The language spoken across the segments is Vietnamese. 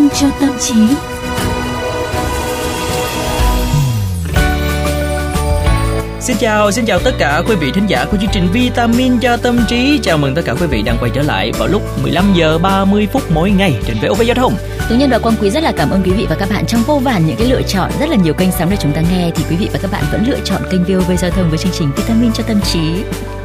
vitamin cho tâm trí. Xin chào, xin chào tất cả quý vị thính giả của chương trình Vitamin cho tâm trí. Chào mừng tất cả quý vị đang quay trở lại vào lúc 15 giờ 30 phút mỗi ngày trên VOV Giao thông. Tú Nhân và Quang Quý rất là cảm ơn quý vị và các bạn trong vô vàn những cái lựa chọn rất là nhiều kênh sóng để chúng ta nghe thì quý vị và các bạn vẫn lựa chọn kênh VOV Giao thông với chương trình Vitamin cho tâm trí.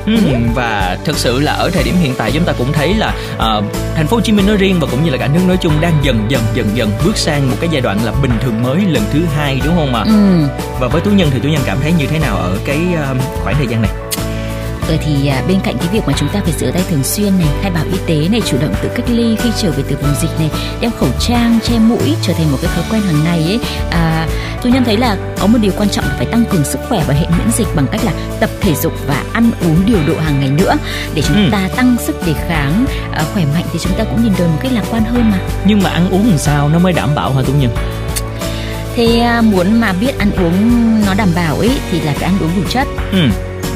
Ừ, và thực sự là ở thời điểm hiện tại chúng ta cũng thấy là uh, thành phố Hồ Chí Minh nói riêng và cũng như là cả nước nói chung đang dần dần dần dần bước sang một cái giai đoạn là bình thường mới lần thứ hai đúng không ạ? Ừ. Và với tú nhân thì tú nhân cảm thấy như thế nào ở cái uh, khoảng thời gian này? Rồi thì à, bên cạnh cái việc mà chúng ta phải rửa tay thường xuyên này, khai báo y tế này, chủ động tự cách ly khi trở về từ vùng dịch này, đeo khẩu trang, che mũi trở thành một cái thói quen hàng ngày ấy. À, tôi nhân thấy là có một điều quan trọng là phải tăng cường sức khỏe và hệ miễn dịch bằng cách là tập thể dục và ăn uống điều độ hàng ngày nữa để chúng Ừ. ta tăng sức đề kháng, à, khỏe mạnh thì chúng ta cũng nhìn đời một cách lạc quan hơn mà. Nhưng mà ăn uống làm sao nó mới đảm bảo hả tú nhân? Thế à, muốn mà biết ăn uống nó đảm bảo ấy thì là phải ăn uống đủ chất. Ừ,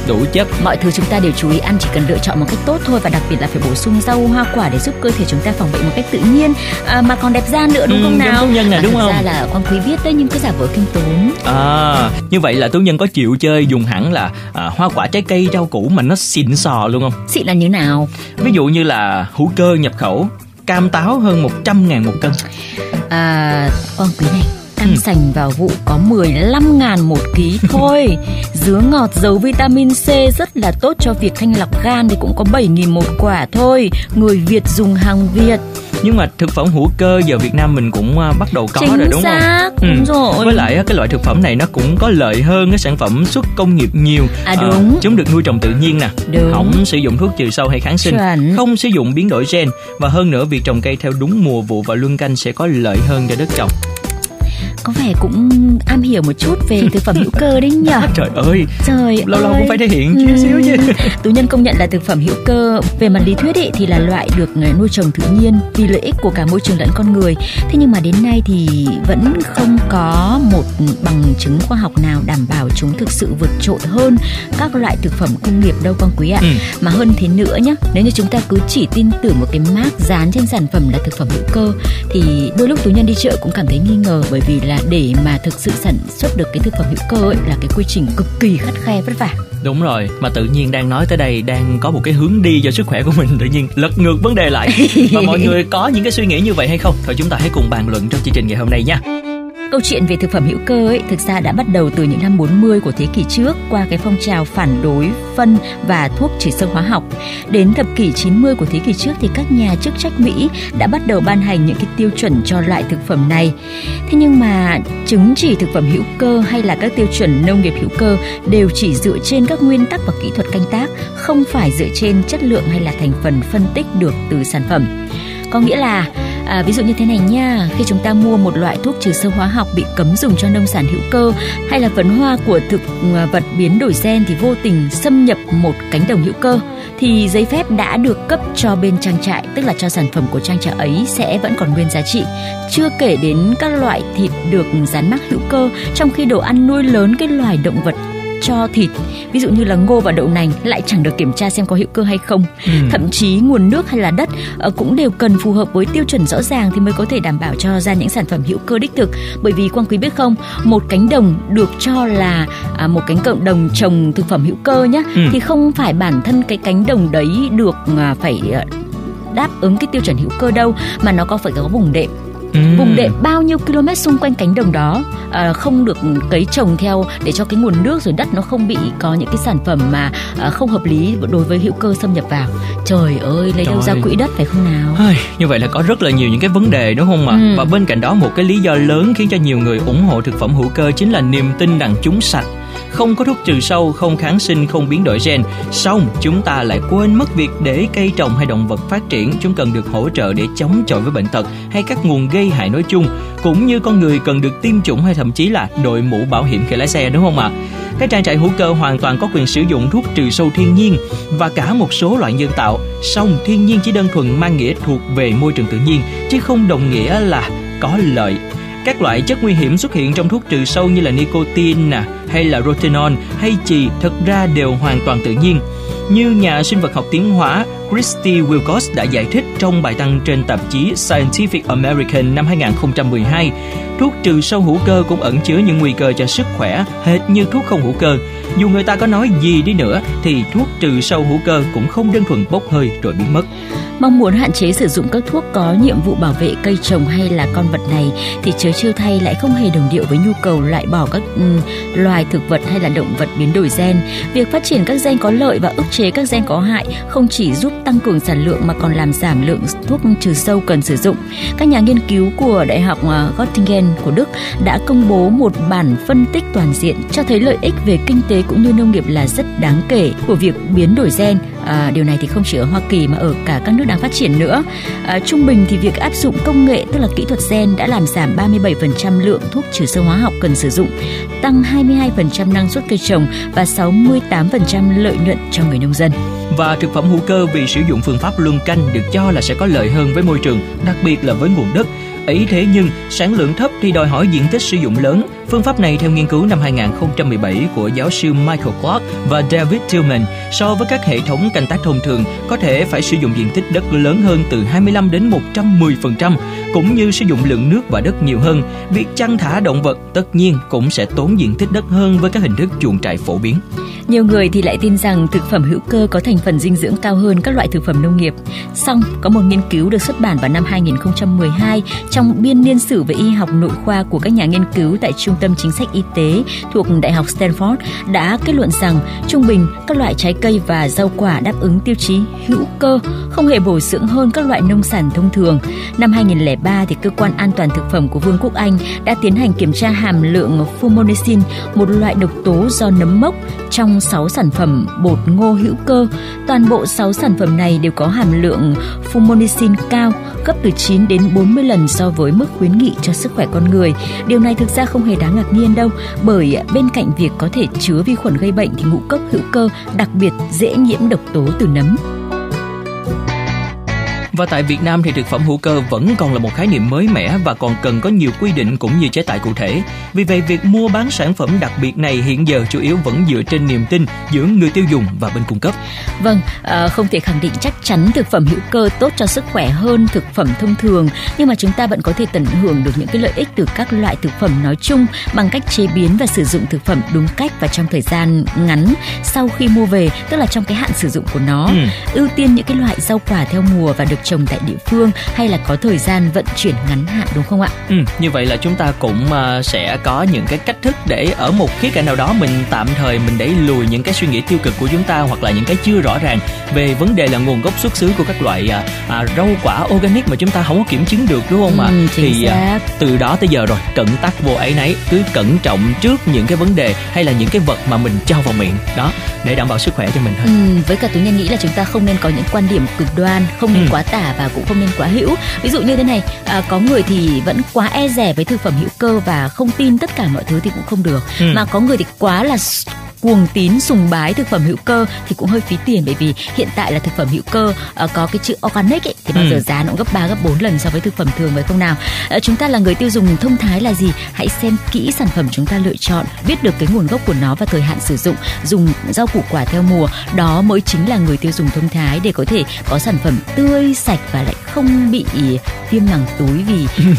đủ chất Mọi thứ chúng ta đều chú ý ăn chỉ cần lựa chọn một cách tốt thôi và đặc biệt là phải bổ sung rau hoa quả để giúp cơ thể chúng ta phòng bệnh một cách tự nhiên à, mà còn đẹp da nữa đúng Ừ, không nào? tú nhân À, đúng thật không? ra là quan quý biết đấy nhưng cứ giả vờ khiêm tốn. À, như vậy là tú nhân có chịu chơi dùng hẳn là à, hoa quả trái cây rau củ mà nó xịn sò luôn không? Xịn là như nào? Ví dụ như là hữu cơ nhập khẩu, cam táo hơn 100 ngàn một cân. À, quan quý này. Cam Ừ. sành vào vụ có 15 ngàn một ký thôi Dứa ngọt giàu vitamin C rất là tốt cho việc thanh lọc gan thì cũng có 7 nghìn một quả thôi Người Việt dùng hàng Việt Nhưng mà thực phẩm hữu cơ giờ Việt Nam mình cũng à, bắt đầu có Chính rồi đúng xác, không? Ừ. đúng rồi. Với lại á, cái loại thực phẩm này nó cũng có lợi hơn cái sản phẩm xuất công nghiệp nhiều. À, đúng. chúng được nuôi trồng tự nhiên nè, Đúng. không sử dụng thuốc trừ sâu hay kháng sinh, Chuẩn. không sử dụng biến đổi gen và hơn nữa việc trồng cây theo đúng mùa vụ và luân canh sẽ có lợi hơn cho đất trồng. Có vẻ cũng am hiểu một chút về thực phẩm hữu cơ đấy nhở Trời ơi, Trời lâu lâu ơi. cũng phải thể hiện chút xíu chứ. Tú Nhân công nhận là thực phẩm hữu cơ về mặt lý thuyết ý, thì là loại được ờ, nuôi trồng tự nhiên vì lợi ích của cả môi trường lẫn con người. Thế nhưng mà đến nay thì vẫn không có một bằng chứng khoa học nào đảm bảo chúng thực sự vượt trội hơn các loại thực phẩm công nghiệp đâu con quý ạ. Ừ. Mà hơn thế nữa nhá, nếu như chúng ta cứ chỉ tin tưởng một cái mác dán trên sản phẩm là thực phẩm hữu cơ thì đôi lúc Tú Nhân đi chợ cũng cảm thấy nghi ngờ bởi vì là để mà thực sự sản xuất được cái thực phẩm hữu cơ ấy là cái quy trình cực kỳ khắt khe vất vả. Đúng rồi, mà tự nhiên đang nói tới đây đang có một cái hướng đi cho sức khỏe của mình tự nhiên lật ngược vấn đề lại. Và mọi người có những cái suy nghĩ như vậy hay không? Thôi chúng ta hãy cùng bàn luận trong chương trình ngày hôm nay nha. Câu chuyện về thực phẩm hữu cơ ấy thực ra đã bắt đầu từ những năm 40 của thế kỷ trước qua cái phong trào phản đối phân và thuốc trừ sâu hóa học. Đến thập kỷ 90 của thế kỷ trước thì các nhà chức trách Mỹ đã bắt đầu ban hành những cái tiêu chuẩn cho loại thực phẩm này. Thế nhưng mà chứng chỉ thực phẩm hữu cơ hay là các tiêu chuẩn nông nghiệp hữu cơ đều chỉ dựa trên các nguyên tắc và kỹ thuật canh tác, không phải dựa trên chất lượng hay là thành phần phân tích được từ sản phẩm. Có nghĩa là à, ví dụ như thế này nha, khi chúng ta mua một loại thuốc trừ sâu hóa học bị cấm dùng cho nông sản hữu cơ hay là phấn hoa của thực à, vật biến đổi gen thì vô tình xâm nhập một cánh đồng hữu cơ thì giấy phép đã được cấp cho bên trang trại, tức là cho sản phẩm của trang trại ấy sẽ vẫn còn nguyên giá trị. Chưa kể đến các loại thịt được dán mác hữu cơ, trong khi đồ ăn nuôi lớn cái loài động vật cho thịt ví dụ như là ngô và đậu nành lại chẳng được kiểm tra xem có hữu cơ hay không Ừ. thậm chí nguồn nước hay là đất ờ, cũng đều cần phù hợp với tiêu chuẩn rõ ràng thì mới có thể đảm bảo cho ra những sản phẩm hữu cơ đích thực bởi vì quang quý biết không một cánh đồng được cho là à, một cánh cộng đồng trồng thực phẩm hữu cơ nhé Ừ. thì không phải bản thân cái cánh đồng đấy được à, phải à, đáp ứng cái tiêu chuẩn hữu cơ đâu mà nó có phải có vùng đệm Ừ. vùng đệm bao nhiêu km xung quanh cánh đồng đó à, không được cấy trồng theo để cho cái nguồn nước rồi đất nó không bị có những cái sản phẩm mà à, không hợp lý đối với hữu cơ xâm nhập vào trời ơi lấy đâu ra quỹ đất phải không nào Ai, Như vậy là có rất là nhiều những cái vấn đề đúng không ạ? Ừ. Và bên cạnh đó một cái lý do lớn khiến cho nhiều người ủng hộ thực phẩm hữu cơ chính là niềm tin rằng chúng sạch không có thuốc trừ sâu, không kháng sinh, không biến đổi gen. Xong, chúng ta lại quên mất việc để cây trồng hay động vật phát triển, chúng cần được hỗ trợ để chống chọi với bệnh tật hay các nguồn gây hại nói chung, cũng như con người cần được tiêm chủng hay thậm chí là đội mũ bảo hiểm khi lái xe đúng không ạ? Các trang trại hữu cơ hoàn toàn có quyền sử dụng thuốc trừ sâu thiên nhiên và cả một số loại nhân tạo. Song thiên nhiên chỉ đơn thuần mang nghĩa thuộc về môi trường tự nhiên chứ không đồng nghĩa là có lợi. Các loại chất nguy hiểm xuất hiện trong thuốc trừ sâu như là nicotine, nè, hay là rotenol hay chì thật ra đều hoàn toàn tự nhiên. Như nhà sinh vật học tiến hóa Christy Wilcox đã giải thích trong bài đăng trên tạp chí Scientific American năm 2012, thuốc trừ sâu hữu cơ cũng ẩn chứa những nguy cơ cho sức khỏe hệt như thuốc không hữu cơ. Dù người ta có nói gì đi nữa thì thuốc trừ sâu hữu cơ cũng không đơn thuần bốc hơi rồi biến mất. Mong muốn hạn chế sử dụng các thuốc có nhiệm vụ bảo vệ cây trồng hay là con vật này thì chớ trêu thay lại không hề đồng điệu với nhu cầu loại bỏ các um, loài thực vật hay là động vật biến đổi gen. Việc phát triển các gen có lợi và ức chế các gen có hại không chỉ giúp tăng cường sản lượng mà còn làm giảm lượng thuốc trừ sâu cần sử dụng. Các nhà nghiên cứu của Đại học à, Göttingen của Đức đã công bố một bản phân tích toàn diện cho thấy lợi ích về kinh tế cũng như nông nghiệp là rất đáng kể của việc biến đổi gen. À, điều này thì không chỉ ở Hoa Kỳ mà ở cả các nước đang phát triển nữa. À, trung bình thì việc áp dụng công nghệ tức là kỹ thuật gen đã làm giảm 37% lượng thuốc trừ sâu hóa học cần sử dụng, tăng 22% năng suất cây trồng và 68% lợi nhuận cho người nông dân và thực phẩm hữu cơ vì sử dụng phương pháp luân canh được cho là sẽ có lợi hơn với môi trường, đặc biệt là với nguồn đất. Ấy thế nhưng, sản lượng thấp thì đòi hỏi diện tích sử dụng lớn. Phương pháp này theo nghiên cứu năm 2017 của giáo sư Michael Clark và David Tillman so với các hệ thống canh tác thông thường có thể phải sử dụng diện tích đất lớn hơn từ 25 đến 110%, cũng như sử dụng lượng nước và đất nhiều hơn. Việc chăn thả động vật tất nhiên cũng sẽ tốn diện tích đất hơn với các hình thức chuồng trại phổ biến. Nhiều người thì lại tin rằng thực phẩm hữu cơ có thành phần dinh dưỡng cao hơn các loại thực phẩm nông nghiệp. Song, có một nghiên cứu được xuất bản vào năm 2012 trong biên niên sử về y học nội khoa của các nhà nghiên cứu tại Trung tâm Chính sách Y tế thuộc Đại học Stanford đã kết luận rằng trung bình các loại trái cây và rau quả đáp ứng tiêu chí hữu cơ không hề bổ dưỡng hơn các loại nông sản thông thường. Năm 2003 thì cơ quan an toàn thực phẩm của Vương quốc Anh đã tiến hành kiểm tra hàm lượng fumonisin một loại độc tố do nấm mốc trong 6 sản phẩm bột ngô hữu cơ. Toàn bộ 6 sản phẩm này đều có hàm lượng fumonicin cao, gấp từ 9 đến 40 lần so với mức khuyến nghị cho sức khỏe con người. Điều này thực ra không hề đáng ngạc nhiên đâu, bởi bên cạnh việc có thể chứa vi khuẩn gây bệnh thì ngũ cốc hữu cơ đặc biệt dễ nhiễm độc tố từ nấm. Và tại Việt Nam thì thực phẩm hữu cơ vẫn còn là một khái niệm mới mẻ và còn cần có nhiều quy định cũng như chế tài cụ thể. Vì vậy việc mua bán sản phẩm đặc biệt này hiện giờ chủ yếu vẫn dựa trên niềm tin giữa người tiêu dùng và bên cung cấp. Vâng, à, không thể khẳng định chắc chắn thực phẩm hữu cơ tốt cho sức khỏe hơn thực phẩm thông thường, nhưng mà chúng ta vẫn có thể tận hưởng được những cái lợi ích từ các loại thực phẩm nói chung bằng cách chế biến và sử dụng thực phẩm đúng cách và trong thời gian ngắn sau khi mua về, tức là trong cái hạn sử dụng của nó. Ừ. Ưu tiên những cái loại rau quả theo mùa và được trồng tại địa phương hay là có thời gian vận chuyển ngắn hạn đúng không ạ? Ừ, như vậy là chúng ta cũng uh, sẽ có những cái cách thức để ở một khía cạnh nào đó mình tạm thời mình đẩy lùi những cái suy nghĩ tiêu cực của chúng ta hoặc là những cái chưa rõ ràng về vấn đề là nguồn gốc xuất xứ của các loại uh, uh, rau quả organic mà chúng ta không có kiểm chứng được đúng không ạ? Ừ, thì uh, từ đó tới giờ rồi cẩn tắc vô ấy nấy cứ cẩn trọng trước những cái vấn đề hay là những cái vật mà mình cho vào miệng đó để đảm bảo sức khỏe cho mình thôi. Ừ, với cả nhân nghĩ là chúng ta không nên có những quan điểm cực đoan, không nên ừ. quá tả và cũng không nên quá hữu ví dụ như thế này à, có người thì vẫn quá e rẻ với thực phẩm hữu cơ và không tin tất cả mọi thứ thì cũng không được ừ. mà có người thì quá là cuồng tín sùng bái thực phẩm hữu cơ thì cũng hơi phí tiền bởi vì hiện tại là thực phẩm hữu cơ uh, có cái chữ organic ấy, thì bao ừ. giờ giá nó cũng gấp 3 gấp 4 lần so với thực phẩm thường phải không nào. Uh, chúng ta là người tiêu dùng thông thái là gì? Hãy xem kỹ sản phẩm chúng ta lựa chọn biết được cái nguồn gốc của nó và thời hạn sử dụng dùng rau củ quả theo mùa. Đó mới chính là người tiêu dùng thông thái để có thể có sản phẩm tươi sạch và lại không bị viêm màng túi vì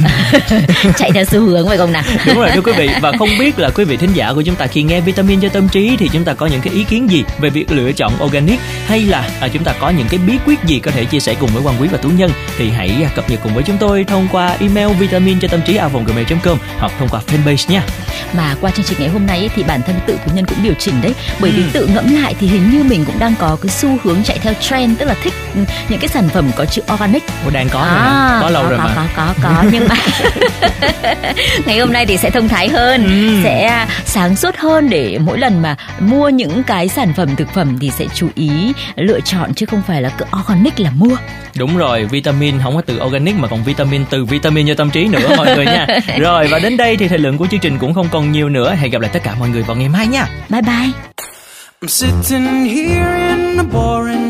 chạy theo xu hướng phải không nào? Đúng rồi thưa quý vị. Và không biết là quý vị thính giả của chúng ta khi nghe vitamin cho tâm trí thì chúng ta có những cái ý kiến gì về việc lựa chọn organic hay là à, chúng ta có những cái bí quyết gì có thể chia sẻ cùng với quan quý và tú nhân thì hãy à, cập nhật cùng với chúng tôi thông qua email vitamin cho tâm trí a.gmail.com hoặc thông qua fanpage nha mà qua chương trình ngày hôm nay ấy, thì bản thân tự tú nhân cũng điều chỉnh đấy bởi ừ. vì tự ngẫm lại thì hình như mình cũng đang có cái xu hướng chạy theo trend tức là thích những cái sản phẩm có chữ organic Ủa đang có à, có lâu có, rồi có, mà có có có nhưng mà ngày hôm nay thì sẽ thông thái hơn ừ. sẽ à, sáng suốt hơn để mỗi lần mà mua những cái sản phẩm thực phẩm thì sẽ chú ý lựa chọn chứ không phải là cứ organic là mua. Đúng rồi vitamin không có từ organic mà còn vitamin từ vitamin cho tâm trí nữa mọi người nha. Rồi và đến đây thì thời lượng của chương trình cũng không còn nhiều nữa. Hẹn gặp lại tất cả mọi người vào ngày mai nha. Bye bye. I'm sitting here in a boring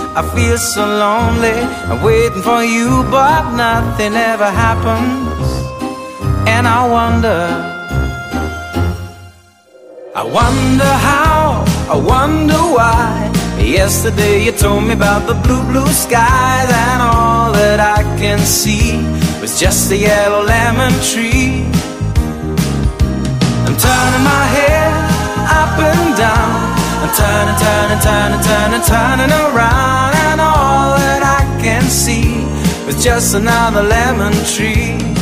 I feel so lonely, I'm waiting for you, but nothing ever happens. And I wonder, I wonder how, I wonder why. Yesterday you told me about the blue, blue skies, and all that I can see was just a yellow lemon tree. I'm turning my head up and turning, turning, turning, turning, turning around, and all that I can see was just another lemon tree.